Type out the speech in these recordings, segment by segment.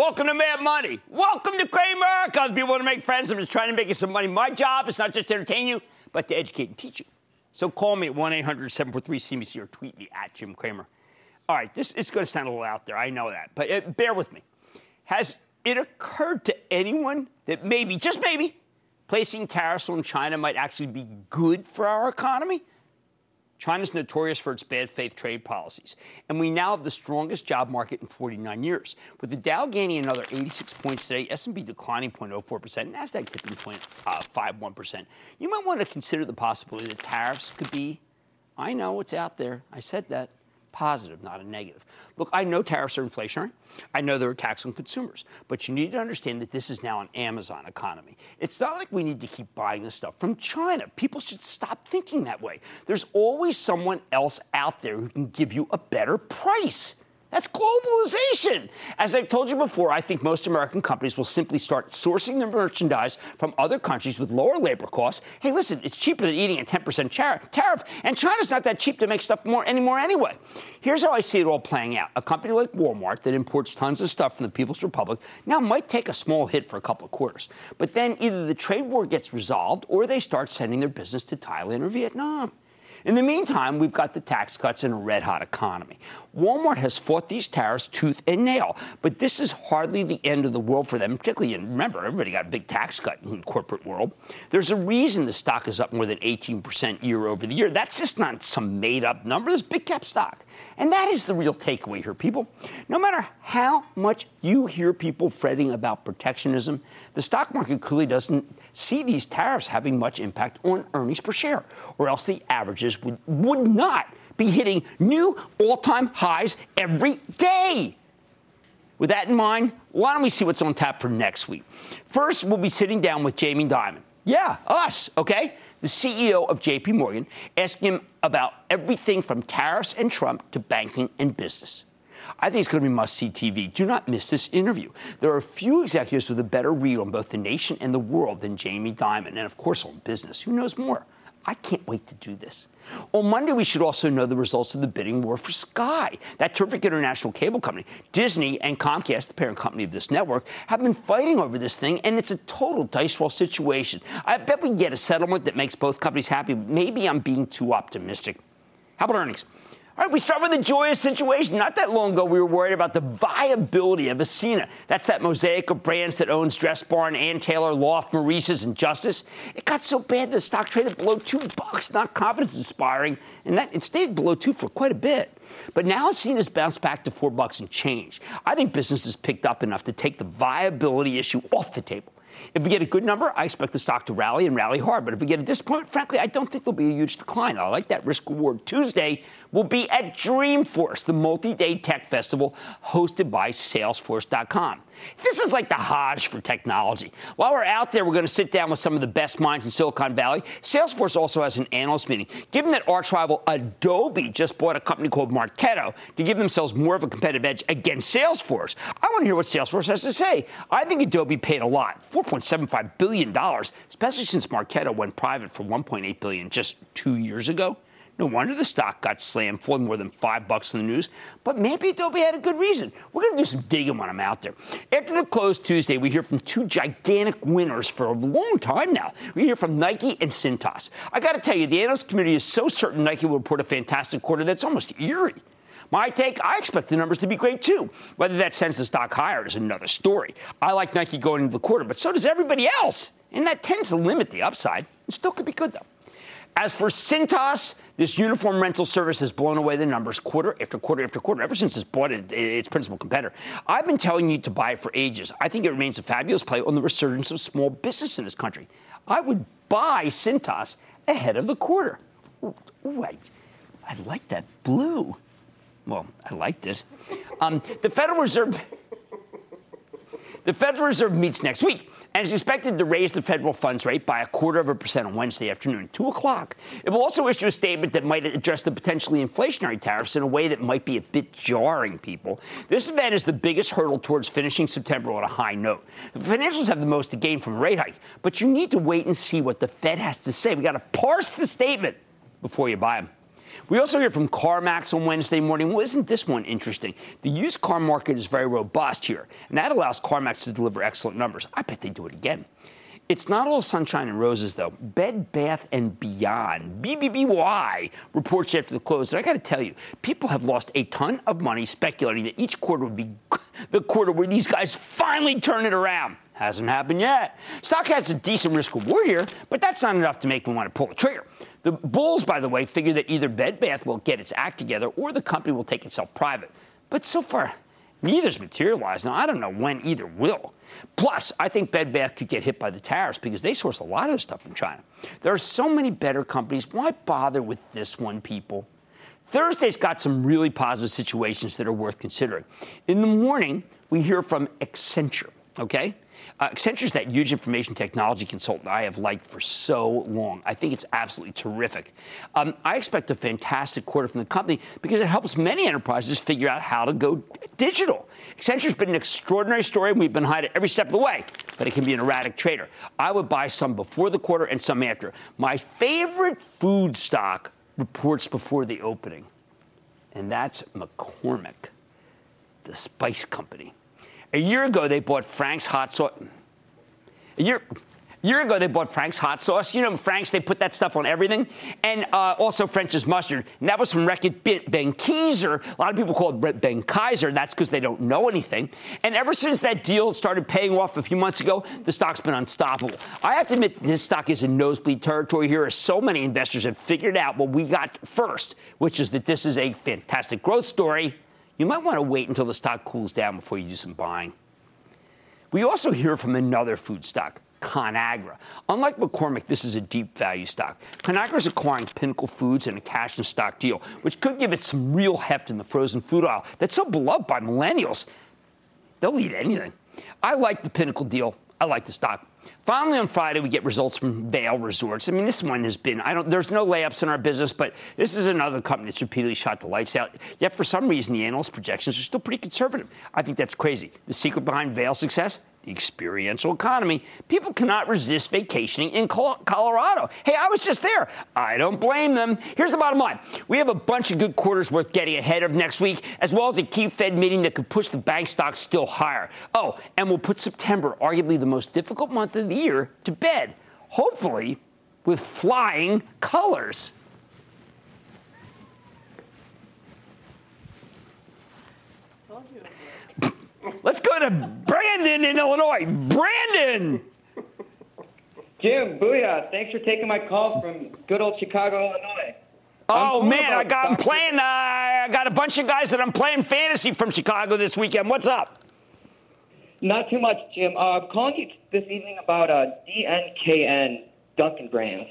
Welcome to Mad Money. Welcome to Cramer. Because people want to make friends. I'm just trying to make you some money. My job is not just to entertain you, but to educate and teach you. So call me at 1 800 743 CBC or tweet me at Jim Cramer. All right, this is going to sound a little out there. I know that. But uh, bear with me. Has it occurred to anyone that maybe, just maybe, placing tariffs on China might actually be good for our economy? China's notorious for its bad faith trade policies, and we now have the strongest job market in 49 years. With the Dow gaining another 86 points today, S&P declining 0.04%, Nasdaq dipping 0.51%. Uh, you might want to consider the possibility that tariffs could be. I know it's out there. I said that positive, not a negative. Look, I know tariffs are inflationary. I know they're a tax on consumers. But you need to understand that this is now an Amazon economy. It's not like we need to keep buying this stuff from China. People should stop thinking that way. There's always someone else out there who can give you a better price. That's globalization. As I've told you before, I think most American companies will simply start sourcing their merchandise from other countries with lower labor costs. Hey, listen, it's cheaper than eating a 10% tariff, and China's not that cheap to make stuff more anymore anyway. Here's how I see it all playing out. A company like Walmart that imports tons of stuff from the People's Republic now might take a small hit for a couple of quarters. But then either the trade war gets resolved or they start sending their business to Thailand or Vietnam. In the meantime, we've got the tax cuts and a red hot economy. Walmart has fought these tariffs tooth and nail, but this is hardly the end of the world for them, particularly, and remember, everybody got a big tax cut in the corporate world. There's a reason the stock is up more than 18% year over the year. That's just not some made up number, this big cap stock. And that is the real takeaway here, people. No matter how much you hear people fretting about protectionism, the stock market clearly doesn't see these tariffs having much impact on earnings per share, or else the averages would, would not be hitting new all time highs every day. With that in mind, why don't we see what's on tap for next week? First, we'll be sitting down with Jamie Dimon. Yeah, us, okay? the CEO of JP Morgan, asking him about everything from tariffs and Trump to banking and business. I think it's going to be must see TV. Do not miss this interview. There are few executives with a better read on both the nation and the world than Jamie Dimon, and of course on business. Who knows more? I can't wait to do this. On Monday, we should also know the results of the bidding war for Sky, that terrific international cable company. Disney and Comcast, the parent company of this network, have been fighting over this thing, and it's a total dice roll situation. I bet we get a settlement that makes both companies happy. Maybe I'm being too optimistic. How about earnings? All right, we start with a joyous situation. Not that long ago, we were worried about the viability of Ascena. That's that mosaic of brands that owns Dress Barn, Ann Taylor, Loft, Maurice's, and Justice. It got so bad the stock traded below two bucks, not confidence inspiring, and that it stayed below two for quite a bit. But now Ascena's bounced back to four bucks and change. I think business has picked up enough to take the viability issue off the table. If we get a good number, I expect the stock to rally and rally hard. But if we get a disappointment, frankly, I don't think there'll be a huge decline. I like that risk reward. Tuesday will be at Dreamforce, the multi day tech festival hosted by Salesforce.com. This is like the Hajj for technology. While we're out there, we're going to sit down with some of the best minds in Silicon Valley. Salesforce also has an analyst meeting. Given that arch rival Adobe just bought a company called Marketo to give themselves more of a competitive edge against Salesforce, I want to hear what Salesforce has to say. I think Adobe paid a lot, $4.75 billion, especially since Marketo went private for 1.8 billion just two years ago. No wonder the stock got slammed, falling more than five bucks in the news. But maybe Adobe had a good reason. We're going to do some digging when I'm out there. After the close Tuesday, we hear from two gigantic winners for a long time now. We hear from Nike and Cintas. I got to tell you, the analyst community is so certain Nike will report a fantastic quarter that's almost eerie. My take, I expect the numbers to be great too. Whether that sends the stock higher is another story. I like Nike going into the quarter, but so does everybody else. And that tends to limit the upside. It still could be good though. As for Cintas, this uniform rental service has blown away the numbers quarter after quarter after quarter, ever since it's bought it, its principal competitor. I've been telling you to buy it for ages. I think it remains a fabulous play on the resurgence of small business in this country. I would buy Cintas ahead of the quarter. Ooh I, I like that blue. Well, I liked it. Um, the Federal Reserve. The Federal Reserve meets next week and is expected to raise the federal funds rate by a quarter of a percent on Wednesday afternoon, 2 o'clock. It will also issue a statement that might address the potentially inflationary tariffs in a way that might be a bit jarring, people. This event is the biggest hurdle towards finishing September on a high note. The financials have the most to gain from a rate hike, but you need to wait and see what the Fed has to say. We got to parse the statement before you buy them. We also hear from CarMax on Wednesday morning. Well, isn't this one interesting? The used car market is very robust here, and that allows CarMax to deliver excellent numbers. I bet they do it again. It's not all sunshine and roses, though. Bed Bath and Beyond, BBBY, reports after the close. And I got to tell you, people have lost a ton of money speculating that each quarter would be the quarter where these guys finally turn it around. Hasn't happened yet. Stock has a decent risk reward here, but that's not enough to make me want to pull the trigger. The Bulls, by the way, figure that either Bed Bath will get its act together or the company will take itself private. But so far, neither's materialized. Now, I don't know when either will. Plus, I think Bed Bath could get hit by the tariffs because they source a lot of stuff from China. There are so many better companies. Why bother with this one, people? Thursday's got some really positive situations that are worth considering. In the morning, we hear from Accenture, okay? Uh, Accenture is that huge information technology consultant I have liked for so long. I think it's absolutely terrific. Um, I expect a fantastic quarter from the company because it helps many enterprises figure out how to go digital. Accenture's been an extraordinary story, and we've been high every step of the way, but it can be an erratic trader. I would buy some before the quarter and some after. My favorite food stock reports before the opening, and that's McCormick, the spice company. A year ago, they bought Frank's hot sauce. A year, year ago, they bought Frank's hot sauce. You know, Frank's, they put that stuff on everything. And uh, also French's mustard. And that was from Reckitt Benckiser. A lot of people call it Ben Kaiser. That's because they don't know anything. And ever since that deal started paying off a few months ago, the stock's been unstoppable. I have to admit, this stock is in nosebleed territory here, as so many investors have figured out what we got first, which is that this is a fantastic growth story you might want to wait until the stock cools down before you do some buying. We also hear from another food stock, Conagra. Unlike McCormick, this is a deep value stock. Conagra is acquiring Pinnacle Foods in a cash and stock deal, which could give it some real heft in the frozen food aisle that's so beloved by millennials. They'll eat anything. I like the Pinnacle deal. I like the stock. Finally, on Friday, we get results from Vail Resorts. I mean, this one has been, I don't, there's no layups in our business, but this is another company that's repeatedly shot the lights out. Yet, for some reason, the analyst projections are still pretty conservative. I think that's crazy. The secret behind Vail's success? Experiential economy, people cannot resist vacationing in Colorado. Hey, I was just there. I don't blame them. Here's the bottom line we have a bunch of good quarters worth getting ahead of next week, as well as a key Fed meeting that could push the bank stocks still higher. Oh, and we'll put September, arguably the most difficult month of the year, to bed, hopefully with flying colors. Let's go to Brandon in Illinois. Brandon! Jim, booyah. Thanks for taking my call from good old Chicago, Illinois. Oh, man, I got, I'm playing. Uh, I got a bunch of guys that I'm playing fantasy from Chicago this weekend. What's up? Not too much, Jim. Uh, I'm calling you this evening about uh, DNKN Dunkin' Brands.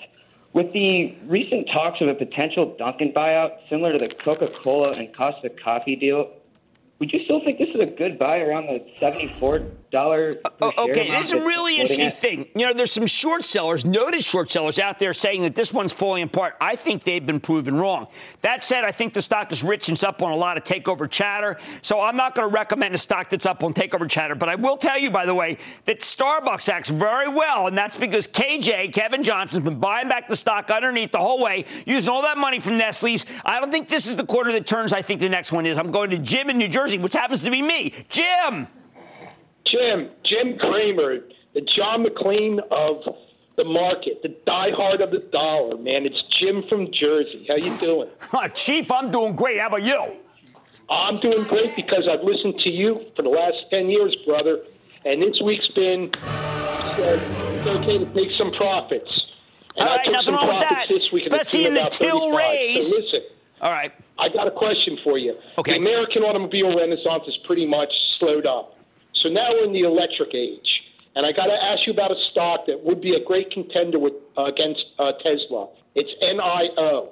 With the recent talks of a potential Dunkin' buyout, similar to the Coca Cola and Costa Coffee deal, would you still think this is a good buy around the seventy-four dollar? Oh, okay, it's a really interesting thing. You know, there's some short sellers, noted short sellers out there saying that this one's falling apart. I think they've been proven wrong. That said, I think the stock is rich and it's up on a lot of takeover chatter. So I'm not going to recommend a stock that's up on takeover chatter. But I will tell you, by the way, that Starbucks acts very well, and that's because KJ Kevin Johnson's been buying back the stock underneath the whole way, using all that money from Nestle's. I don't think this is the quarter that turns. I think the next one is. I'm going to Jim in New. Jersey, which happens to be me. Jim. Jim, Jim Cramer, the John McClane of the market, the diehard of the dollar, man. It's Jim from Jersey. How you doing? Chief, I'm doing great. How about you? I'm doing great because I've listened to you for the last 10 years, brother. And this week's been uh, it's okay to take some profits. And All right, nothing wrong with that. Especially in the Tilrays. So listen. All right. I got a question for you. Okay. The American automobile renaissance is pretty much slowed up. So now we're in the electric age. And I got to ask you about a stock that would be a great contender with, uh, against uh, Tesla. It's NIO.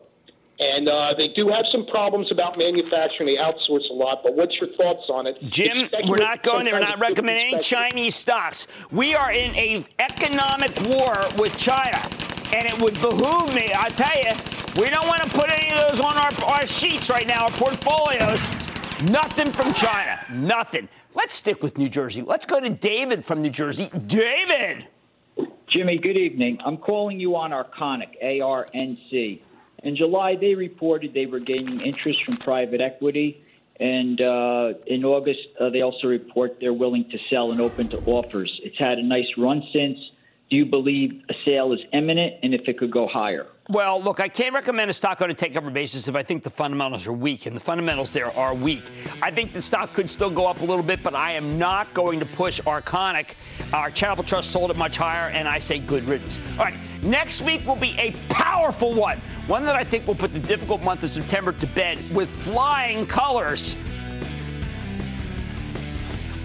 And uh, they do have some problems about manufacturing. They outsource a lot. But what's your thoughts on it? Jim, we're not going there. We're not recommending any Chinese stocks. We are in a economic war with China. And it would behoove me, I tell you, we don't want to put any of those on our, our sheets right now, our portfolios. Nothing from China. Nothing. Let's stick with New Jersey. Let's go to David from New Jersey. David! Jimmy, good evening. I'm calling you on Arconic, ARNC. In July, they reported they were gaining interest from private equity. And uh, in August, uh, they also report they're willing to sell and open to offers. It's had a nice run since. Do you believe a sale is imminent and if it could go higher? Well, look, I can't recommend a stock on a takeover basis if I think the fundamentals are weak, and the fundamentals there are weak. I think the stock could still go up a little bit, but I am not going to push Arconic. Our Charitable Trust sold it much higher, and I say good riddance. All right, next week will be a powerful one, one that I think will put the difficult month of September to bed with flying colors.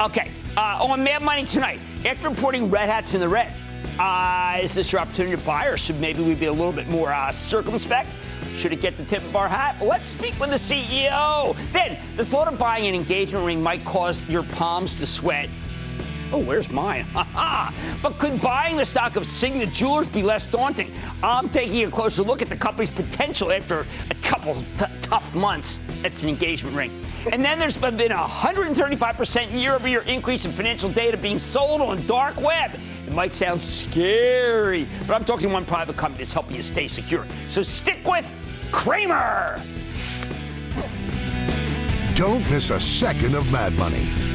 Okay, uh, on Mad Money tonight, after reporting Red Hats in the red. Uh, is this your opportunity to buy, or should maybe we be a little bit more uh, circumspect? Should it get the tip of our hat? Let's speak with the CEO. Then, the thought of buying an engagement ring might cause your palms to sweat. Oh, where's mine? but could buying the stock of Signet Jewelers be less daunting? I'm taking a closer look at the company's potential after a couple t- tough months. That's an engagement ring. And then there's been a 135% year over year increase in financial data being sold on dark web. It might sound scary, but I'm talking one private company that's helping you stay secure. So stick with Cramer. Don't miss a second of Mad Money.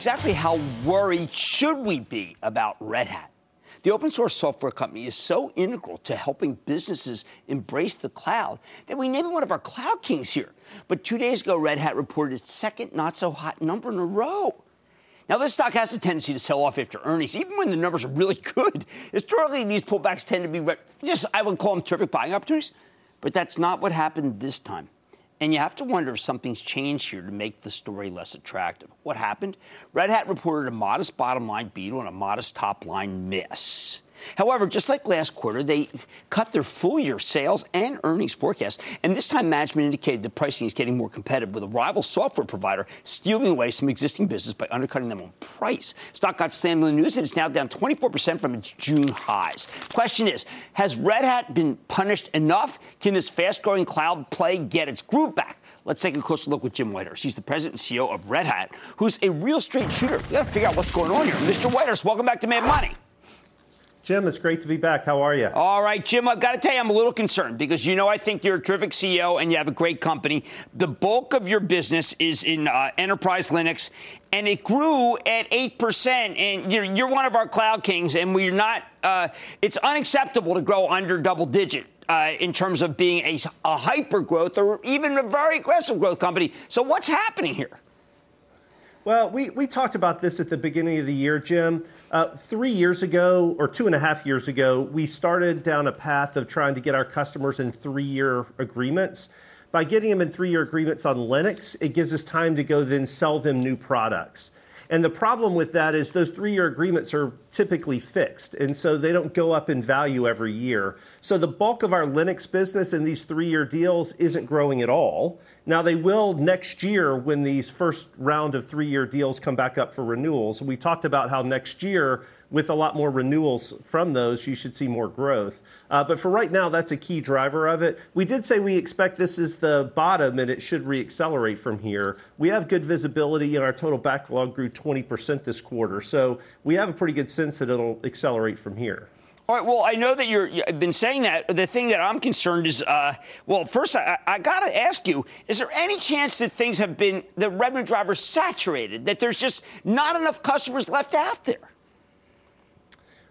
Exactly how worried should we be about Red Hat? The open source software company is so integral to helping businesses embrace the cloud that we named one of our cloud kings here. But two days ago, Red Hat reported its second not so hot number in a row. Now, this stock has a tendency to sell off after earnings, even when the numbers are really good. Historically, these pullbacks tend to be just, I would call them terrific buying opportunities, but that's not what happened this time. And you have to wonder if something's changed here to make the story less attractive. What happened? Red Hat reported a modest bottom line beat on a modest top line miss. However, just like last quarter, they cut their full year sales and earnings forecast. And this time, management indicated the pricing is getting more competitive with a rival software provider stealing away some existing business by undercutting them on price. Stock got slammed in the news and it's now down 24% from its June highs. Question is Has Red Hat been punished enough? Can this fast growing cloud play get its groove back? Let's take a closer look with Jim Whitehurst. He's the president and CEO of Red Hat, who's a real straight shooter. We got to figure out what's going on here. Mr. Whitehurst, welcome back to Mad Money. Jim, it's great to be back. How are you? All right, Jim, I've got to tell you, I'm a little concerned because you know I think you're a terrific CEO and you have a great company. The bulk of your business is in uh, enterprise Linux, and it grew at 8%. And you're, you're one of our cloud kings, and we're not, uh, it's unacceptable to grow under double digit. Uh, in terms of being a, a hyper growth or even a very aggressive growth company. So, what's happening here? Well, we, we talked about this at the beginning of the year, Jim. Uh, three years ago, or two and a half years ago, we started down a path of trying to get our customers in three year agreements. By getting them in three year agreements on Linux, it gives us time to go then sell them new products. And the problem with that is those three year agreements are typically fixed. And so they don't go up in value every year. So the bulk of our Linux business in these three year deals isn't growing at all. Now, they will next year when these first round of three year deals come back up for renewals. We talked about how next year, with a lot more renewals from those, you should see more growth. Uh, but for right now, that's a key driver of it. We did say we expect this is the bottom and it should reaccelerate from here. We have good visibility, and our total backlog grew 20% this quarter. So we have a pretty good sense that it'll accelerate from here. All right. Well, I know that you're, you've been saying that. The thing that I'm concerned is, uh, well, first, I, I got to ask you: Is there any chance that things have been the revenue drivers saturated? That there's just not enough customers left out there?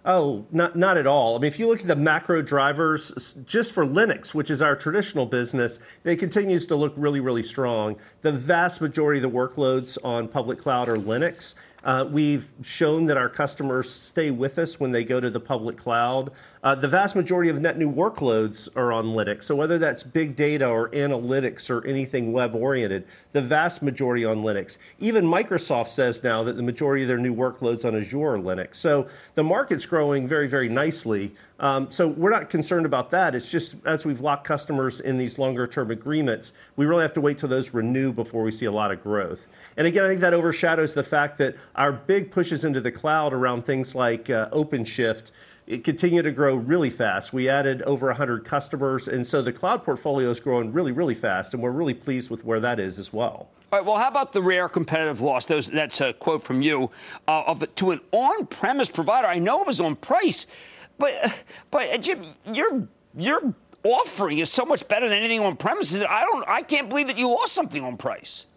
Oh, not not at all. I mean, if you look at the macro drivers, just for Linux, which is our traditional business, it continues to look really, really strong. The vast majority of the workloads on public cloud are Linux. Uh, we've shown that our customers stay with us when they go to the public cloud. Uh, the vast majority of net new workloads are on Linux. So whether that's big data or analytics or anything web oriented, the vast majority on Linux. Even Microsoft says now that the majority of their new workloads on Azure are Linux. So the market's growing very, very nicely. Um, so we're not concerned about that. It's just as we've locked customers in these longer term agreements, we really have to wait till those renew before we see a lot of growth. And again, I think that overshadows the fact that our big pushes into the cloud around things like uh, OpenShift it continued to grow really fast. We added over 100 customers, and so the cloud portfolio is growing really, really fast, and we're really pleased with where that is as well. All right. Well, how about the rare competitive loss? Those, that's a quote from you uh, of to an on-premise provider. I know it was on price, but but uh, Jim, your your offering is so much better than anything on premises. I don't. I can't believe that you lost something on price.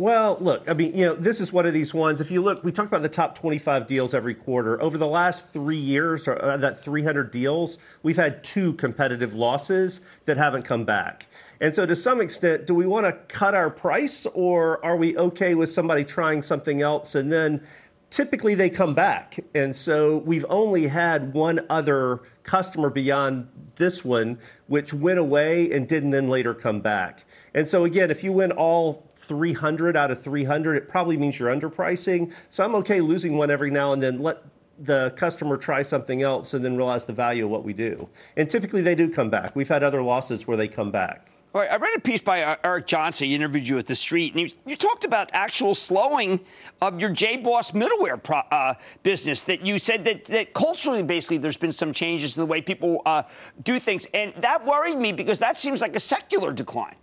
Well, look, I mean, you know, this is one of these ones. If you look, we talk about the top 25 deals every quarter. Over the last three years, or uh, that 300 deals, we've had two competitive losses that haven't come back. And so, to some extent, do we want to cut our price, or are we okay with somebody trying something else and then typically they come back. And so we've only had one other customer beyond this one, which went away and didn't then later come back. And so again, if you win all 300 out of 300, it probably means you're underpricing. So I'm okay losing one every now and then. Let the customer try something else and then realize the value of what we do. And typically they do come back. We've had other losses where they come back. All right, I read a piece by uh, Eric Johnson. He interviewed you at the street, and you talked about actual slowing of your JBoss middleware pro, uh, business. That you said that, that culturally, basically, there's been some changes in the way people uh, do things, and that worried me because that seems like a secular decline.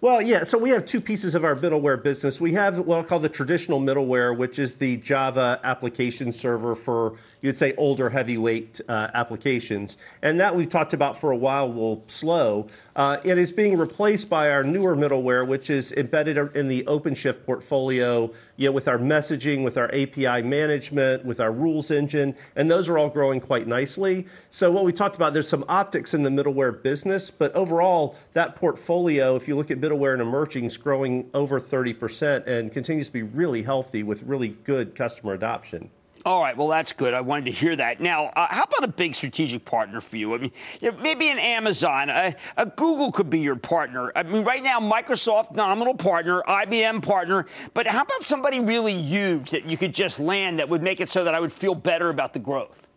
Well, yeah. So we have two pieces of our middleware business. We have what I'll call the traditional middleware, which is the Java application server for you'd say older heavyweight uh, applications, and that we've talked about for a while will slow. Uh, it is being replaced by our newer middleware, which is embedded in the OpenShift portfolio, you know, with our messaging, with our API management, with our rules engine, and those are all growing quite nicely. So what we talked about, there's some optics in the middleware business, but overall, that portfolio, if you look at middleware and emerging, is growing over 30% and continues to be really healthy with really good customer adoption. All right, well, that's good. I wanted to hear that. Now, uh, how about a big strategic partner for you? I mean, you know, maybe an Amazon, a, a, Google could be your partner. I mean, right now, Microsoft, nominal partner, IBM partner, but how about somebody really huge that you could just land that would make it so that I would feel better about the growth?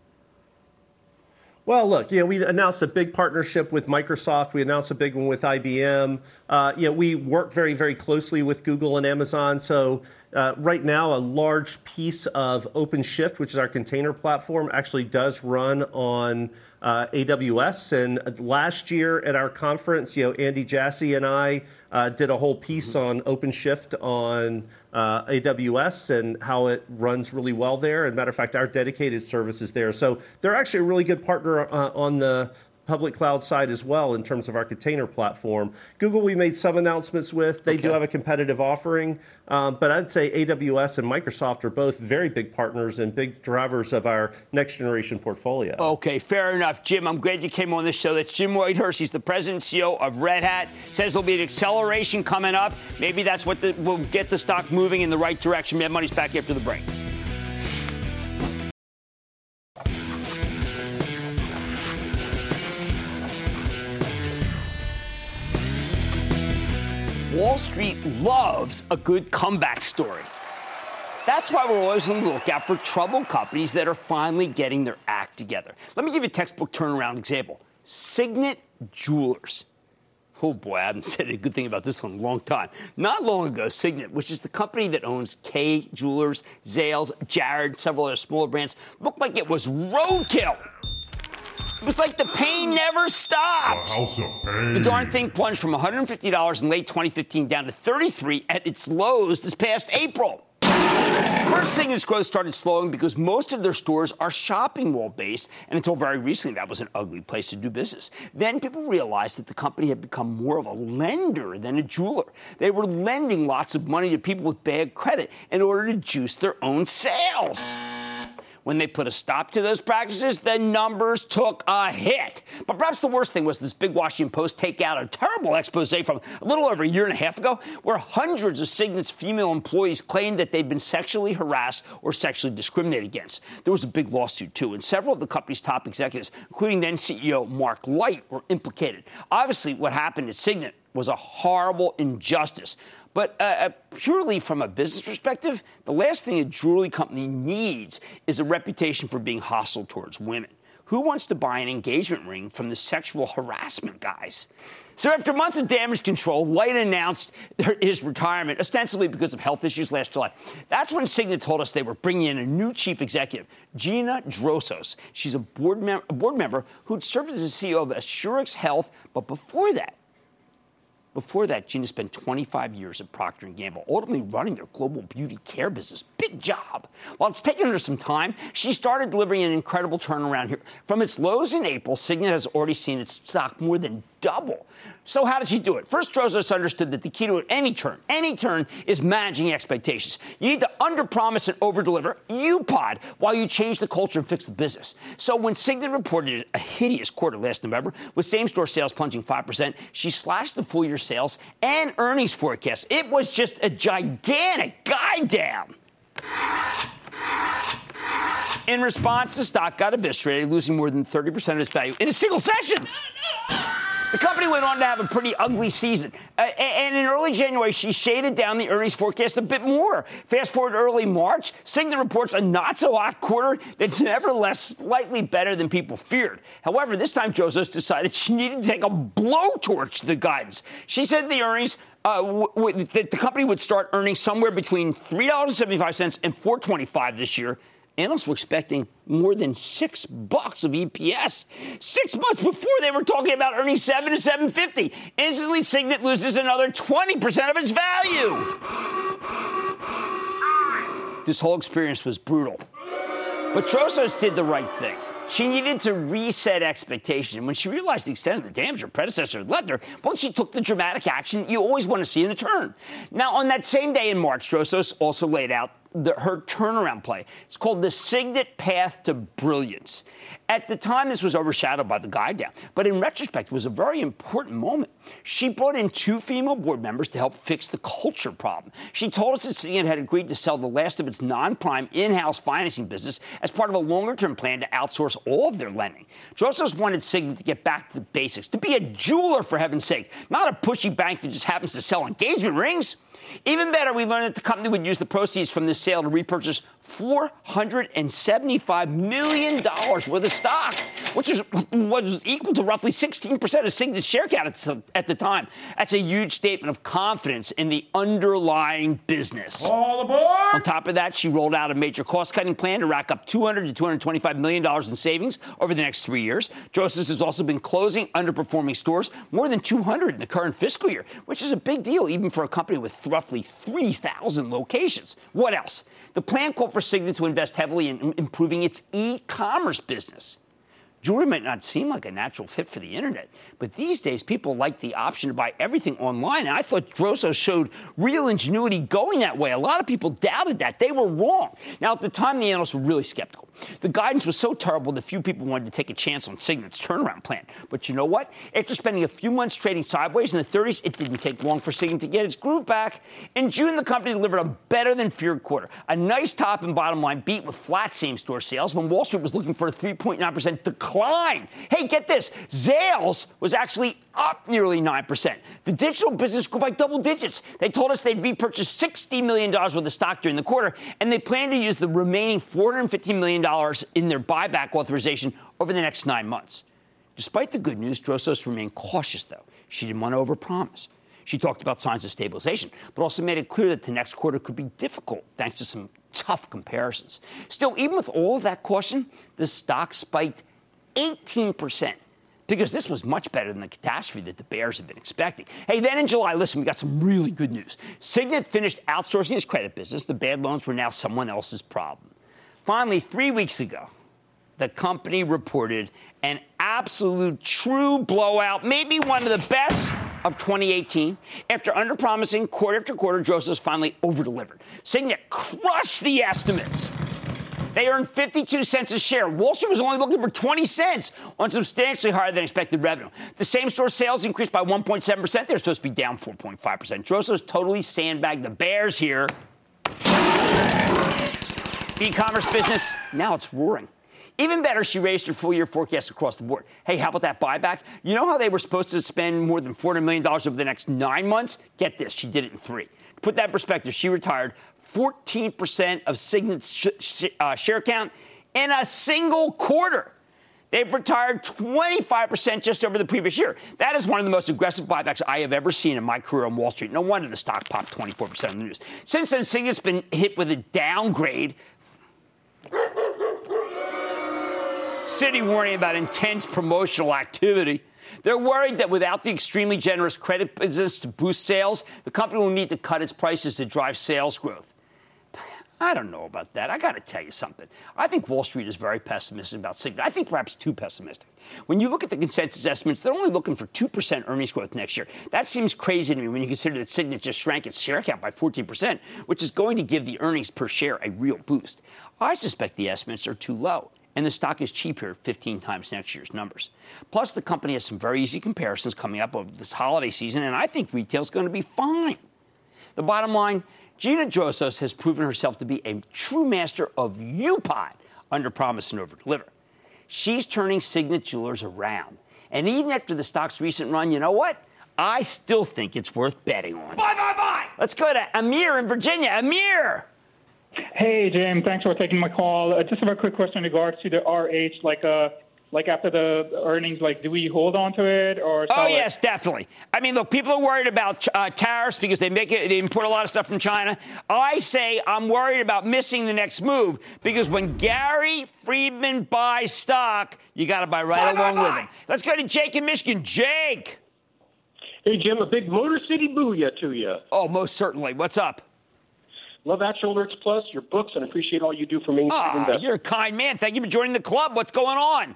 Well, look, you know, we announced a big partnership with Microsoft. We announced a big one with IBM. Uh, you know, we work very, very closely with Google and Amazon. So uh, right now, a large piece of OpenShift, which is our container platform, actually does run on uh, AWS. And last year at our conference, you know, Andy Jassy and I uh, did a whole piece mm-hmm. on OpenShift on uh, AWS and how it runs really well there. And matter of fact, our dedicated service is there. So they're actually a really good partner uh, on the public cloud side as well in terms of our container platform. Google, we made some announcements with. They okay. do have a competitive offering, um, but I'd say AWS and Microsoft are both very big partners and big drivers of our next generation portfolio. Okay, fair enough. Jim, I'm glad you came on this show. That's Jim Whitehurst. He's the president and CEO of Red Hat. Says there'll be an acceleration coming up. Maybe that's what the, will get the stock moving in the right direction. Mad Money's back after the break. Wall Street loves a good comeback story. That's why we're always on the lookout for troubled companies that are finally getting their act together. Let me give you a textbook turnaround example Signet Jewelers. Oh boy, I haven't said a good thing about this one in a long time. Not long ago, Signet, which is the company that owns Kay Jewelers, Zales, Jared, several other smaller brands, looked like it was roadkill. It was like the pain never stopped. The house of pain. The darn thing plunged from $150 in late 2015 down to 33 at its lows this past April. First thing its growth started slowing because most of their stores are shopping mall based, and until very recently, that was an ugly place to do business. Then people realized that the company had become more of a lender than a jeweler. They were lending lots of money to people with bad credit in order to juice their own sales. When they put a stop to those practices, the numbers took a hit. But perhaps the worst thing was this big Washington Post takeout, a terrible expose from a little over a year and a half ago, where hundreds of Signet's female employees claimed that they'd been sexually harassed or sexually discriminated against. There was a big lawsuit, too, and several of the company's top executives, including then CEO Mark Light, were implicated. Obviously, what happened at Signet was a horrible injustice. But uh, uh, purely from a business perspective, the last thing a jewelry company needs is a reputation for being hostile towards women. Who wants to buy an engagement ring from the sexual harassment guys? So, after months of damage control, Light announced his retirement, ostensibly because of health issues last July. That's when Signet told us they were bringing in a new chief executive, Gina Drosos. She's a board, mem- a board member who'd served as the CEO of Assurex Health, but before that, before that, Gina spent 25 years at Procter & Gamble, ultimately running their global beauty care business. Big job. While it's taken her some time, she started delivering an incredible turnaround here. From its lows in April, Signet has already seen its stock more than double. So how did she do it? First, Drosos understood that the key to any turn, any turn, is managing expectations. You need to underpromise and overdeliver, UPOD, while you change the culture and fix the business. So when Signet reported a hideous quarter last November, with same-store sales plunging 5%, she slashed the full-year sales and earnings forecast. It was just a gigantic down. In response, the stock got eviscerated, losing more than 30% of its value in a single session. The company went on to have a pretty ugly season. Uh, and in early January, she shaded down the earnings forecast a bit more. Fast forward early March, Signet reports a not so hot quarter that's nevertheless slightly better than people feared. However, this time Drosos decided she needed to take a blowtorch to the guidance. She said the earnings uh, w- w- that the company would start earning somewhere between $3.75 and $4.25 this year Analysts were expecting more than six bucks of EPS. Six months before they were talking about earning seven to seven fifty. Instantly, Signet loses another 20% of its value. This whole experience was brutal. But Drosos did the right thing. She needed to reset expectations. When she realized the extent of the damage her predecessor had left her, well, she took the dramatic action you always want to see in a turn. Now, on that same day in March, Drosos also laid out the, her turnaround play. It's called the Signet Path to Brilliance. At the time, this was overshadowed by the guide down, but in retrospect, it was a very important moment. She brought in two female board members to help fix the culture problem. She told us that Signet had agreed to sell the last of its non-prime in-house financing business as part of a longer-term plan to outsource all of their lending. Drosos wanted Signet to get back to the basics, to be a jeweler for heaven's sake, not a pushy bank that just happens to sell engagement rings. Even better, we learned that the company would use the proceeds from this sale to repurchase $475 million worth of stock, which is, was equal to roughly 16% of Signet's share count at the time. That's a huge statement of confidence in the underlying business. All aboard! On top of that, she rolled out a major cost-cutting plan to rack up 200 to 225 million dollars in savings over the next three years. Drosos has also been closing underperforming stores, more than 200 in the current fiscal year, which is a big deal even for a company with roughly 3,000 locations. What else? The plan called for Signet to invest heavily in improving its e-commerce business. Jewelry might not seem like a natural fit for the internet, but these days people like the option to buy everything online. And I thought Drosos showed real ingenuity going that way. A lot of people doubted that. They were wrong. Now, at the time, the analysts were really skeptical. The guidance was so terrible that few people wanted to take a chance on Signet's turnaround plan. But you know what? After spending a few months trading sideways in the 30s, it didn't take long for Signet to get its groove back. In June, the company delivered a better than feared quarter, a nice top and bottom line beat with flat same store sales when Wall Street was looking for a 3.9% decline decline. Hey, get this Zales was actually up nearly 9%. The digital business grew by double digits. They told us they'd repurchase $60 million worth of stock during the quarter, and they plan to use the remaining $415 million in their buyback authorization over the next nine months. Despite the good news, Drosos remained cautious, though. She didn't want to overpromise. She talked about signs of stabilization, but also made it clear that the next quarter could be difficult thanks to some tough comparisons. Still, even with all of that caution, the stock spiked 18% because this was much better than the catastrophe that the Bears had been expecting. Hey, then in July, listen, we got some really good news. Signet finished outsourcing its credit business. The bad loans were now someone else's problem. Finally, three weeks ago, the company reported an absolute true blowout, maybe one of the best of 2018. After underpromising quarter after quarter, Drosos finally overdelivered. Signet crushed the estimates. They earned 52 cents a share. Wall Street was only looking for 20 cents on substantially higher than expected revenue. The same store sales increased by 1.7%. They're supposed to be down 4.5%. Drosos totally sandbagged the Bears here. E commerce business, now it's roaring. Even better, she raised her full year forecast across the board. Hey, how about that buyback? You know how they were supposed to spend more than $400 million over the next nine months? Get this, she did it in three. To put that in perspective, she retired 14% of Signet's sh- sh- uh, share count in a single quarter. They've retired 25% just over the previous year. That is one of the most aggressive buybacks I have ever seen in my career on Wall Street. No wonder the stock popped 24% in the news. Since then, Signet's been hit with a downgrade Citi warning about intense promotional activity. They're worried that without the extremely generous credit business to boost sales, the company will need to cut its prices to drive sales growth. I don't know about that. I got to tell you something. I think Wall Street is very pessimistic about Signet. I think perhaps too pessimistic. When you look at the consensus estimates, they're only looking for 2% earnings growth next year. That seems crazy to me when you consider that Signet just shrank its share count by 14%, which is going to give the earnings per share a real boost. I suspect the estimates are too low and the stock is cheap here 15 times next year's numbers. Plus, the company has some very easy comparisons coming up over this holiday season, and I think retail is going to be fine. The bottom line Gina Drosos has proven herself to be a true master of UPOD, under promise and over deliver. She's turning Signet Jewelers around. And even after the stock's recent run, you know what? I still think it's worth betting on. Bye, bye, bye. Let's go to Amir in Virginia. Amir! Hey, Jim. Thanks for taking my call. Uh, just have a quick question in regards to the RH. Like, uh, like after the earnings, like, do we hold on to it or? Oh yes, it? definitely. I mean, look, people are worried about uh, tariffs because they make it, they import a lot of stuff from China. I say I'm worried about missing the next move because when Gary Friedman buys stock, you got to buy right buy, along buy, with him. Let's go to Jake in Michigan. Jake. Hey Jim, a big Motor City booyah to you. Oh, most certainly. What's up? Love Action Alerts Plus, your books, and appreciate all you do for me. Street Ah, you're a kind man. Thank you for joining the club. What's going on?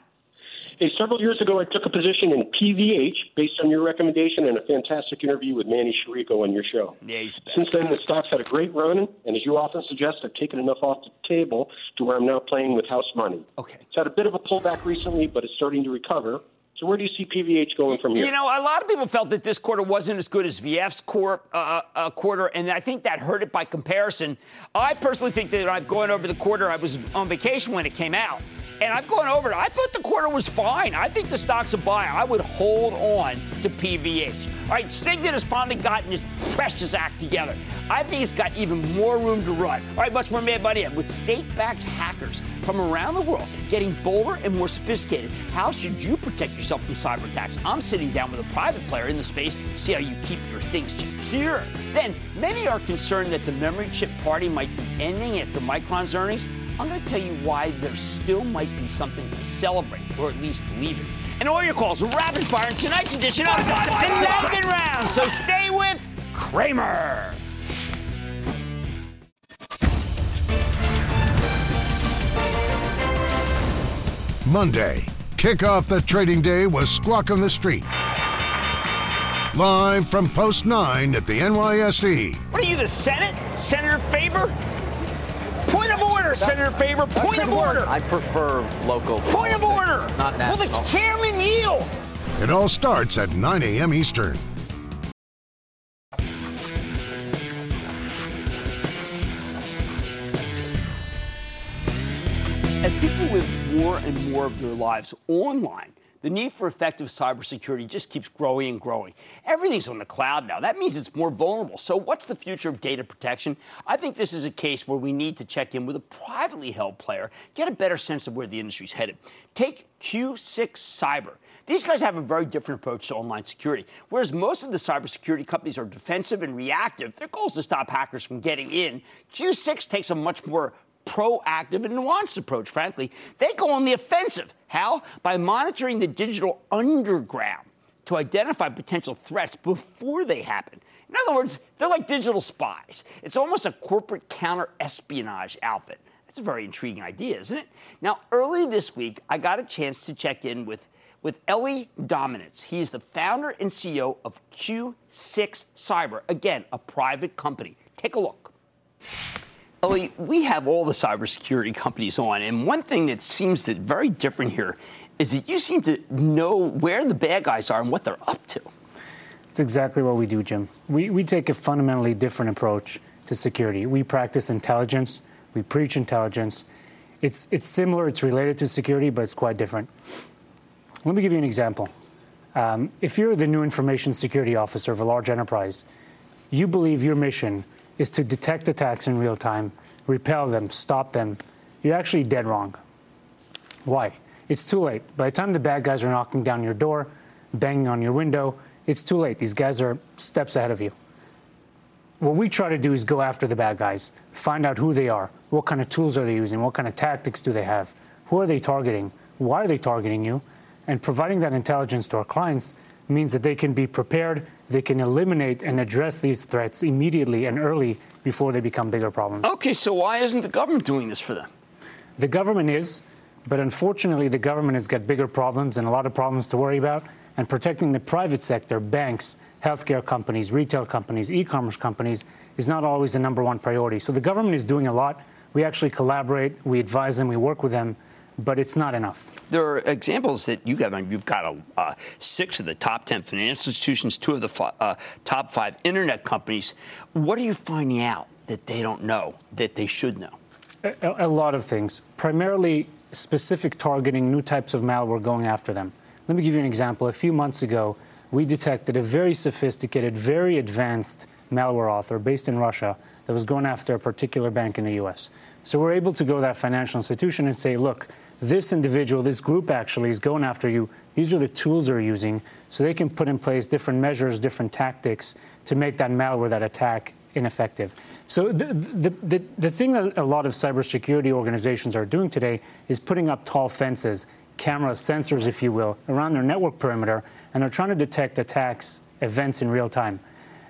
Hey, several years ago, I took a position in PVH based on your recommendation and a fantastic interview with Manny Chirico on your show. Yeah. Since then, the stock's had a great run, and as you often suggest, I've taken enough off the table to where I'm now playing with house money. Okay. It's had a bit of a pullback recently, but it's starting to recover. So where do you see PVH going from here? You know, a lot of people felt that this quarter wasn't as good as VF's core, uh, uh, quarter, and I think that hurt it by comparison. I personally think that I've gone over the quarter. I was on vacation when it came out, and I've gone over it. I thought the quarter was fine. I think the stock's a buy. I would hold on to PVH. All right, Signet has finally gotten his precious act together. I think it's got even more room to run. All right, much more mad money with state-backed hackers from around the world getting bolder and more sophisticated. How should you protect yourself from cyber attacks? I'm sitting down with a private player in the space to see how you keep your things secure. Then, many are concerned that the memory chip party might be ending after Micron's earnings. I'm going to tell you why there still might be something to celebrate, or at least believe it. And all your calls are rapid fire in tonight's edition of Second Round. So stay with Cramer. Monday, kick off the trading day was Squawk on the Street. Live from Post 9 at the NYSE. What are you, the Senate? Senator Faber? Point of order, Senator Faber. Point of order. I prefer local. Point of order. Not Will national. the chairman yield? It all starts at 9 a.m. Eastern. And more of their lives online, the need for effective cybersecurity just keeps growing and growing. Everything's on the cloud now. That means it's more vulnerable. So, what's the future of data protection? I think this is a case where we need to check in with a privately held player, get a better sense of where the industry's headed. Take Q6 Cyber. These guys have a very different approach to online security. Whereas most of the cybersecurity companies are defensive and reactive, their goal is to stop hackers from getting in. Q6 takes a much more proactive and nuanced approach, frankly. They go on the offensive. How? By monitoring the digital underground to identify potential threats before they happen. In other words, they're like digital spies. It's almost a corporate counter espionage outfit. That's a very intriguing idea, isn't it? Now, early this week, I got a chance to check in with, with Eli Dominitz. He is the founder and CEO of Q6 Cyber, again, a private company. Take a look. Eli, we have all the cybersecurity companies on, and one thing that seems to very different here is that you seem to know where the bad guys are and what they're up to. That's exactly what we do, Jim. We, we take a fundamentally different approach to security. We practice intelligence, we preach intelligence. It's, it's similar, it's related to security, but it's quite different. Let me give you an example. Um, if you're the new information security officer of a large enterprise, you believe your mission is to detect attacks in real time, repel them, stop them, you're actually dead wrong. Why? It's too late. By the time the bad guys are knocking down your door, banging on your window, it's too late. These guys are steps ahead of you. What we try to do is go after the bad guys, find out who they are, what kind of tools are they using, what kind of tactics do they have, who are they targeting, why are they targeting you, and providing that intelligence to our clients means that they can be prepared, they can eliminate and address these threats immediately and early before they become bigger problems. Okay, so why isn't the government doing this for them? The government is, but unfortunately, the government has got bigger problems and a lot of problems to worry about. And protecting the private sector, banks, healthcare companies, retail companies, e commerce companies, is not always the number one priority. So the government is doing a lot. We actually collaborate, we advise them, we work with them but it's not enough. There are examples that you got. I mean, you've got a, uh, six of the top 10 financial institutions, two of the fi- uh, top five internet companies. What are you finding out that they don't know that they should know? A, a lot of things. Primarily specific targeting, new types of malware going after them. Let me give you an example. A few months ago, we detected a very sophisticated, very advanced malware author based in Russia that was going after a particular bank in the US. So we're able to go to that financial institution and say, look, this individual, this group actually is going after you. These are the tools they're using. So they can put in place different measures, different tactics to make that malware, that attack, ineffective. So the, the, the, the thing that a lot of cybersecurity organizations are doing today is putting up tall fences, cameras, sensors, if you will, around their network perimeter, and they're trying to detect attacks, events in real time.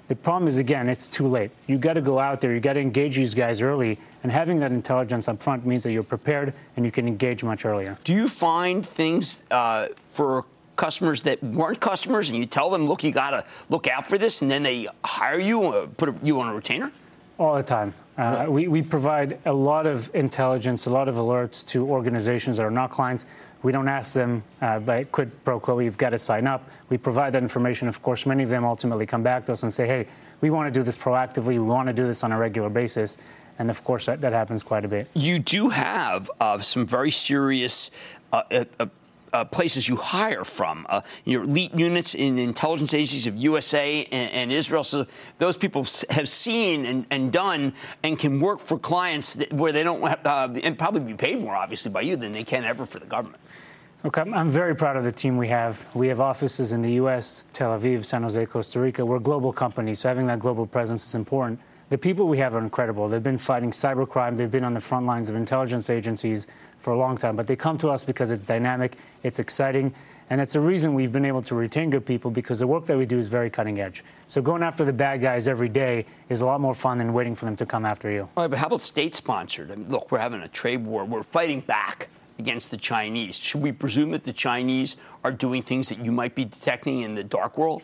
The problem is, again, it's too late. You got to go out there, you got to engage these guys early, and having that intelligence up front means that you're prepared and you can engage much earlier. Do you find things uh, for customers that weren't customers, and you tell them, look, you got to look out for this, and then they hire you, uh, put a, you on a retainer? All the time. Uh, we, we provide a lot of intelligence, a lot of alerts to organizations that are not clients. We don't ask them uh, by quid pro quo, you've got to sign up. We provide that information. Of course, many of them ultimately come back to us and say, hey, we want to do this proactively. We want to do this on a regular basis. And of course, that, that happens quite a bit. You do have uh, some very serious uh, uh, uh, uh places you hire from, uh, your elite units in intelligence agencies of USA and, and Israel. So those people have seen and, and, done and can work for clients where they don't have, and probably be paid more, obviously, by you than they can ever for the government. Okay, I'm very proud of the team we have. We have offices in the U.S., Tel Aviv, San Jose, Costa Rica. We're a global company, so having that global presence is important. The people we have are incredible. They've been fighting cybercrime. They've been on the front lines of intelligence agencies for a long time. But they come to us because it's dynamic, it's exciting, and it's a reason we've been able to retain good people because the work that we do is very cutting edge. So going after the bad guys every day is a lot more fun than waiting for them to come after you. All right, but how about state sponsored? I mean, look, we're having a trade war. We're fighting back against the Chinese. Should we presume that the Chinese are doing things that you might be detecting in the dark world?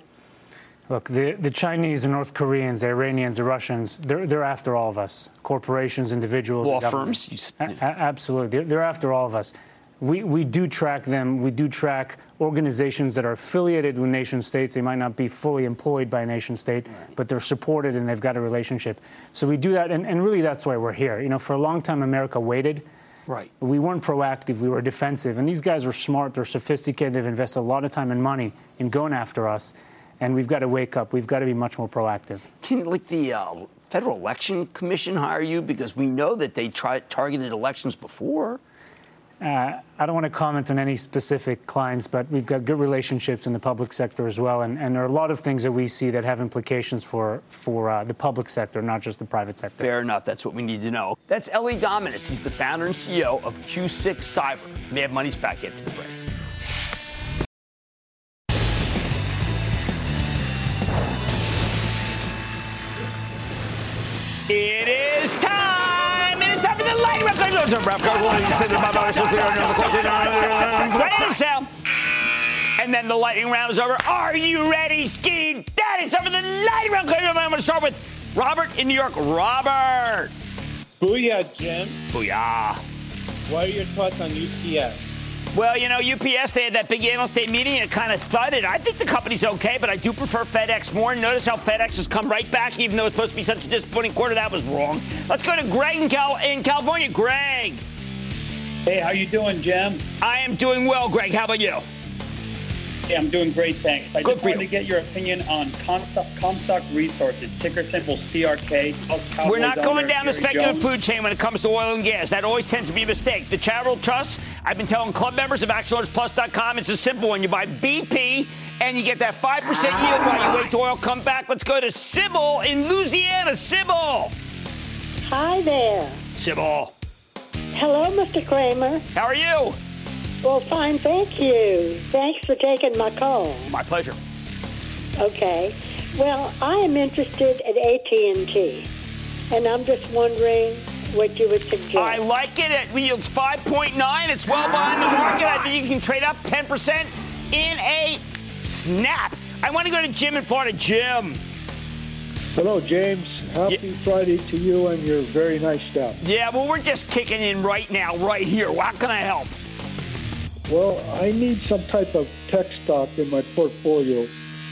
Look, the, the Chinese, the North Koreans, the Iranians, the Russians, they're, they're after all of us corporations, individuals, law firms. A- absolutely. They're, they're after all of us. We, we do track them. We do track organizations that are affiliated with nation states. They might not be fully employed by a nation state, but they're supported and they've got a relationship. So we do that, and, and really that's why we're here. You know, for a long time, America waited Right. We weren't proactive. We were defensive. And these guys are smart. They're sophisticated. They've invested a lot of time and money in going after us. And we've got to wake up. We've got to be much more proactive. Can like the uh, Federal Election Commission hire you because we know that they tried targeted elections before? Uh, I don't want to comment on any specific clients, but we've got good relationships in the public sector as well, and, and there are a lot of things that we see that have implications for for uh, the public sector, not just the private sector. Fair enough. That's what we need to know. That's Eli Dominitz. He's the founder and CEO of Q6 Cyber. Mad Money's back after the break. It is time. It is time for the lightning round. And then the lightning round is over. Are you ready, Ski? It's time for the lightning round. I'm going to start with Robert in New York. Robert. Booyah, Jim. Booyah. What are your thoughts on UPS? Well, you know, UPS, they had that big analyst day meeting and it kind of thudded. I think the company's okay, but I do prefer FedEx more. Notice how FedEx has come right back, even though it's supposed to be such a disappointing quarter. That was wrong. Let's go to Greg in, Cal- in California. Greg. Hey, how you doing, Jim? I am doing well, Greg. How about you? Yeah, I'm doing great, thanks. I Good just for wanted you. to get your opinion on Comstock, Comstock Resources, ticker symbol CRK. We're not going down the speculative Jones. food chain when it comes to oil and gas. That always tends to be a mistake. The charitable trust, I've been telling club members of ActionAlertsPlus.com, it's a simple one. You buy BP and you get that 5% yield while you wait till oil come back. Let's go to Sybil in Louisiana. Sybil. Hi there. Sybil. Hello, Mr. Cramer. How are you? Well, fine, thank you. Thanks for taking my call. My pleasure. Okay. Well, I am interested at AT&T, and I'm just wondering what you would suggest. I like it. It yields 5.9. It's well behind the market. I think you can trade up 10% in a snap. I want to go to Jim in Florida. Jim. Hello, James. Happy Friday to you and your very nice staff. Yeah, well, we're just kicking in right now, right here. How can I help? Well, I need some type of tech stock in my portfolio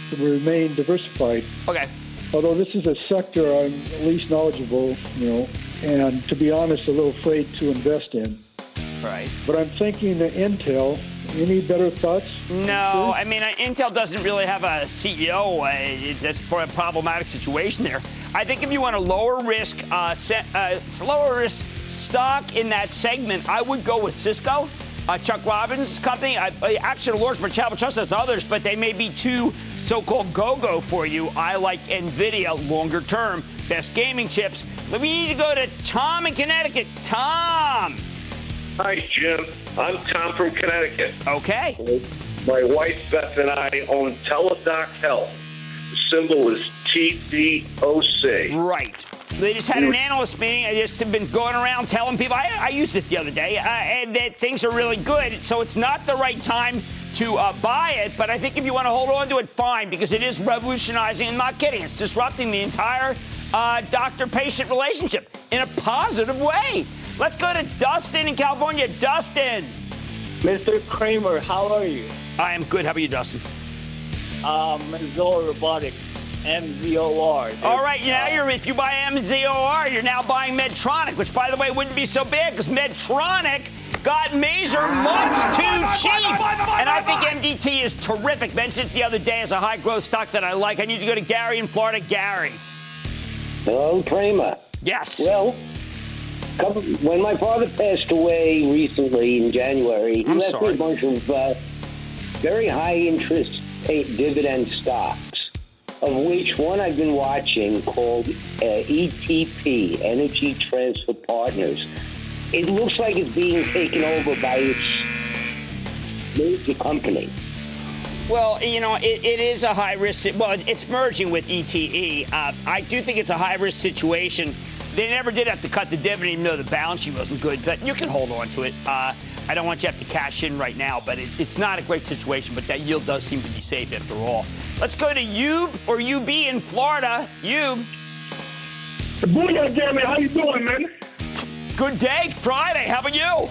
to remain diversified. Okay. Although this is a sector I'm least knowledgeable, you know, and to be honest, a little afraid to invest in. Right. But I'm thinking that Intel. Any better thoughts? No, I mean, Intel doesn't really have a CEO. Uh, that's a problematic situation there. I think if you want a lower risk, uh, se- uh, lower risk stock in that segment, I would go with Cisco. Uh, Chuck Robbins' company, I, I actually, Lawrence Charitable Trust has others, but they may be too so-called go-go for you. I like Nvidia longer term, best gaming chips. We need to go to Tom in Connecticut. Tom. Hi, Jim. I'm Tom from Connecticut. Okay. My wife Beth and I own Teladoc Health. The symbol is TDOC. Right. They just had an analyst meeting. I just have been going around telling people. I, I used it the other day, uh, and that things are really good. So it's not the right time to uh, buy it. But I think if you want to hold on to it, fine, because it is revolutionizing. I'm not kidding. It's disrupting the entire uh, doctor-patient relationship in a positive way. Let's go to Dustin in California. Dustin. Mr. Cramer, how are you? I am good. How about you, Dustin? Um, Mazor Robotics, MZOR. All right, now you're if you buy MZOR, you're now buying Medtronic, which by the way wouldn't be so bad because Medtronic got Mazor much too cheap. And I think MDT is terrific. Mentioned it the other day as a high growth stock that I like. I need to go to Gary in Florida. Gary. Hello, Cramer. Yes. Well, couple, when my father passed away recently in January, he I'm left sorry. me a bunch of uh, very high interest paid dividend stocks, of which one I've been watching called uh, ETP, Energy Transfer Partners. It looks like it's being taken over by its major company. Well, you know, it, it is a high risk. Well, it's merging with ETE. Uh, I do think it's a high risk situation. They never did have to cut the dividend, even though the balance sheet wasn't good. But you can hold on to it. Uh, I don't want you to have to cash in right now, but it, it's not a great situation. But that yield does seem to be safe after all. Let's go to UB or UB in Florida. UB. Booyah, Jeremy. How you doing, man? Good day. Friday. How about you?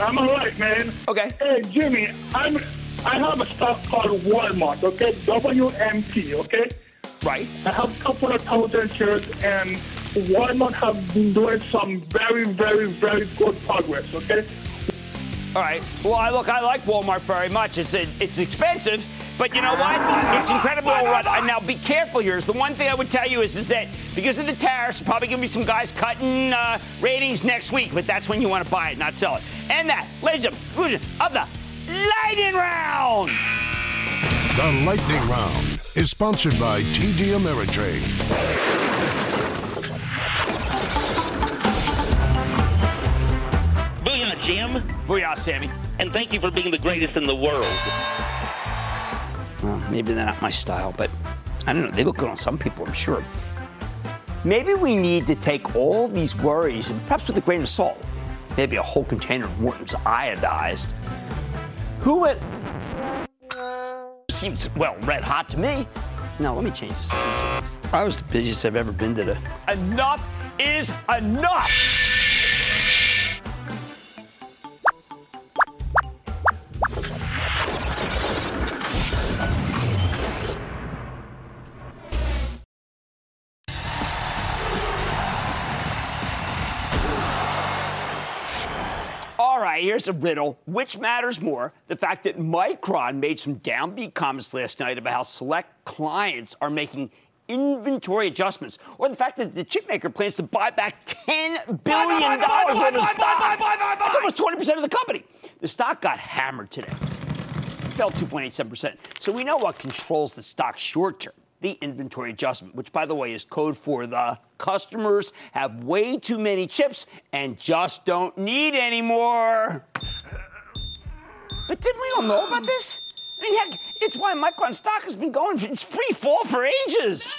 I'm all right, man. Okay. Hey, Jimmy, I'm. I have a stock called Walmart. Okay, WMT. Okay. Right. I have a couple of thousand shares, and Walmart have been doing some very, very, very good progress. Okay. All right. Well, I look, I like Walmart very much. It's a, it's expensive, but you know what? It's. And now, be careful here. Is the one thing I would tell you is, is that because of the tariffs, probably going to be some guys cutting uh, ratings next week. But that's when you want to buy it, not sell it. And that, ladies and gentlemen, of the lightning round. The Lightning Round is sponsored by TD Ameritrade. Jim. Booyah, Sammy. And thank you for being the greatest in the world. Well, maybe they're not my style, but I don't know. They look good on some people, I'm sure. Maybe we need to take all these worries and perhaps with a grain of salt, maybe a whole container of Morton's iodized. Who it seems well red hot to me. No, let me change this. Let me change this. I was the busiest I've ever been today. Enough is enough. Here's a riddle. Which matters more? The fact that Micron made some downbeat comments last night about how select clients are making inventory adjustments, or the fact that the chipmaker plans to buy back $10 billion worth of stock. That's almost 20% of the company. The stock got hammered today. Fell 2.87%. So we know what controls the stock short term the inventory adjustment, which, by the way, is code for the customers have way too many chips and just don't need any more. But didn't we all know about this? I mean, heck, it's why Micron stock has been going, it's free fall for ages.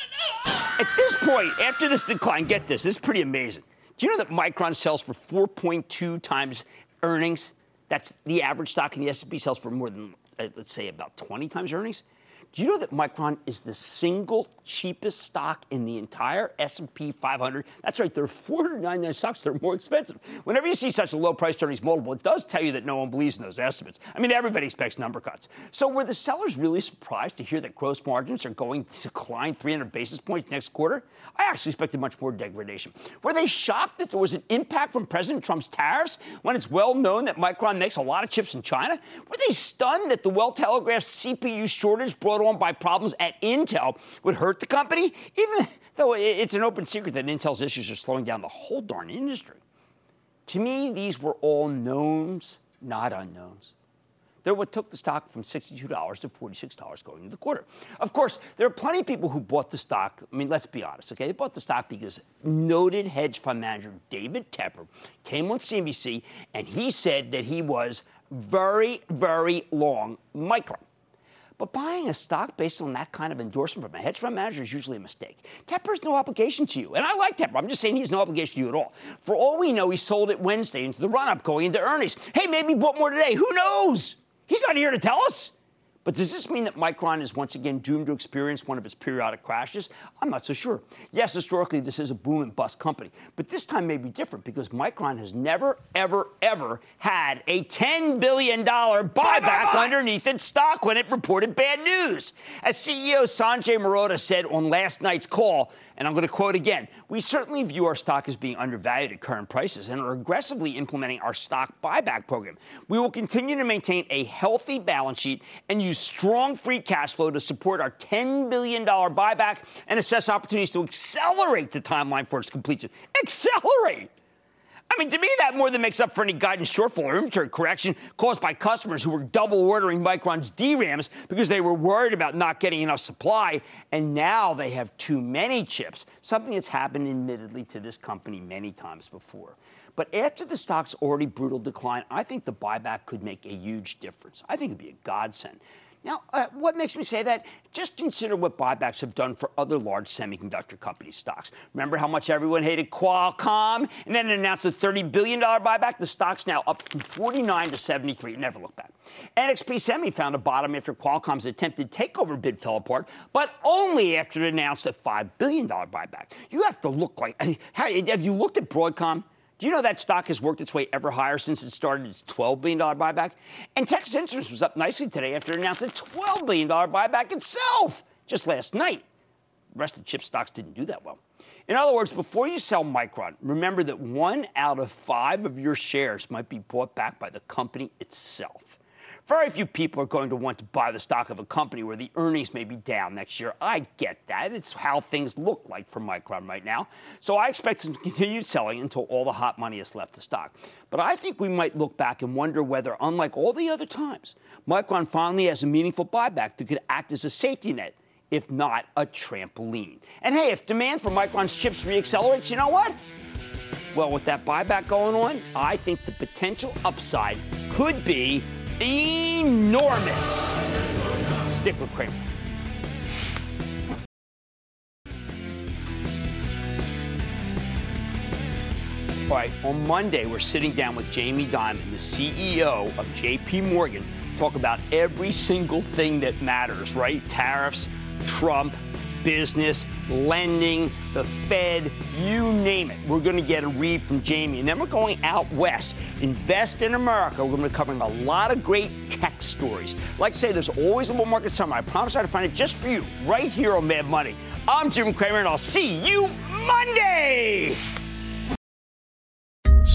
At this point, after this decline, get this, this is pretty amazing. Do you know that Micron sells for 4.2 times earnings? That's the average stock in the S&P sells for more than, uh, let's say, about 20 times earnings. Do you know that Micron is the single cheapest stock in the entire S&P 500? That's right, there are 499 stocks that are more expensive. Whenever you see such a low price earnings multiple, it does tell you that no one believes in those estimates. I mean, everybody expects number cuts. So were the sellers really surprised to hear that gross margins are going to decline 300 basis points next quarter? I actually expected much more degradation. Were they shocked that there was an impact from President Trump's tariffs when it's well known that Micron makes a lot of chips in China? Were they stunned that the well telegraphed CPU shortage brought on by problems at Intel would hurt the company, even though it's an open secret that Intel's issues are slowing down the whole darn industry. To me, these were all knowns, not unknowns. They're what took the stock from $62 to $46 going into the quarter. Of course, there are plenty of people who bought the stock. I mean, let's be honest, okay? They bought the stock because noted hedge fund manager David Tepper came on CNBC and he said that he was very, very long Micron. But buying a stock based on that kind of endorsement from a hedge fund manager is usually a mistake. Tepper has no obligation to you. And I like Tepper. I'm just saying he has no obligation to you at all. For all we know, he sold it Wednesday into the run up going into earnings. Hey, maybe he bought more today. Who knows? He's not here to tell us. But does this mean that Micron is once again doomed to experience one of its periodic crashes? I'm not so sure. Yes, historically, this is a boom and bust company, but this time may be different because Micron has never, ever, ever had a $10 billion buyback underneath its stock when it reported bad news. As CEO Sanjay Mehrotra said on last night's call, and I'm going to quote again We certainly view our stock as being undervalued at current prices and are aggressively implementing our stock buyback program. We will continue to maintain a healthy balance sheet and use strong free cash flow to support our $10 billion buyback and assess opportunities to accelerate the timeline for its completion. Accelerate! I mean, to me, that more than makes up for any guidance shortfall or inventory correction caused by customers who were double ordering Micron's DRAMs because they were worried about not getting enough supply, and now they have too many chips, something that's happened admittedly to this company many times before. But after the stock's already brutal decline, I think the buyback could make a huge difference. I think it'd be a godsend. Now, uh, what makes me say that? Just consider what buybacks have done for other large semiconductor company stocks. Remember how much everyone hated Qualcomm and then it announced a $30 billion buyback? The stock's now up from 49 to 73. Never look back. NXP Semi found a bottom after Qualcomm's attempted takeover bid fell apart, but only after it announced a $5 billion buyback. You have to look like. Have you looked at Broadcom? Do you know that stock has worked its way ever higher since it started its $12 billion buyback? And Texas Instruments was up nicely today after it announced a $12 billion buyback itself just last night. The rest of the chip stocks didn't do that well. In other words, before you sell Micron, remember that one out of five of your shares might be bought back by the company itself. Very few people are going to want to buy the stock of a company where the earnings may be down next year. I get that. It's how things look like for Micron right now. So I expect some continued selling until all the hot money is left to stock. But I think we might look back and wonder whether, unlike all the other times, Micron finally has a meaningful buyback that could act as a safety net if not a trampoline. And hey, if demand for Micron's chips reaccelerates, you know what? Well, with that buyback going on, I think the potential upside could be enormous. Stick with Cramer. All right, on Monday, we're sitting down with Jamie Dimon, the CEO of JP Morgan, talk about every single thing that matters, right? Tariffs, Trump, business, lending, the Fed, you name it. We're going to get a read from Jamie. And then we're going out west. Invest in America. We're going to be covering a lot of great tech stories. Like I say, there's always a little market summer. I promise I'll find it just for you right here on Mad Money. I'm Jim Cramer, and I'll see you Monday.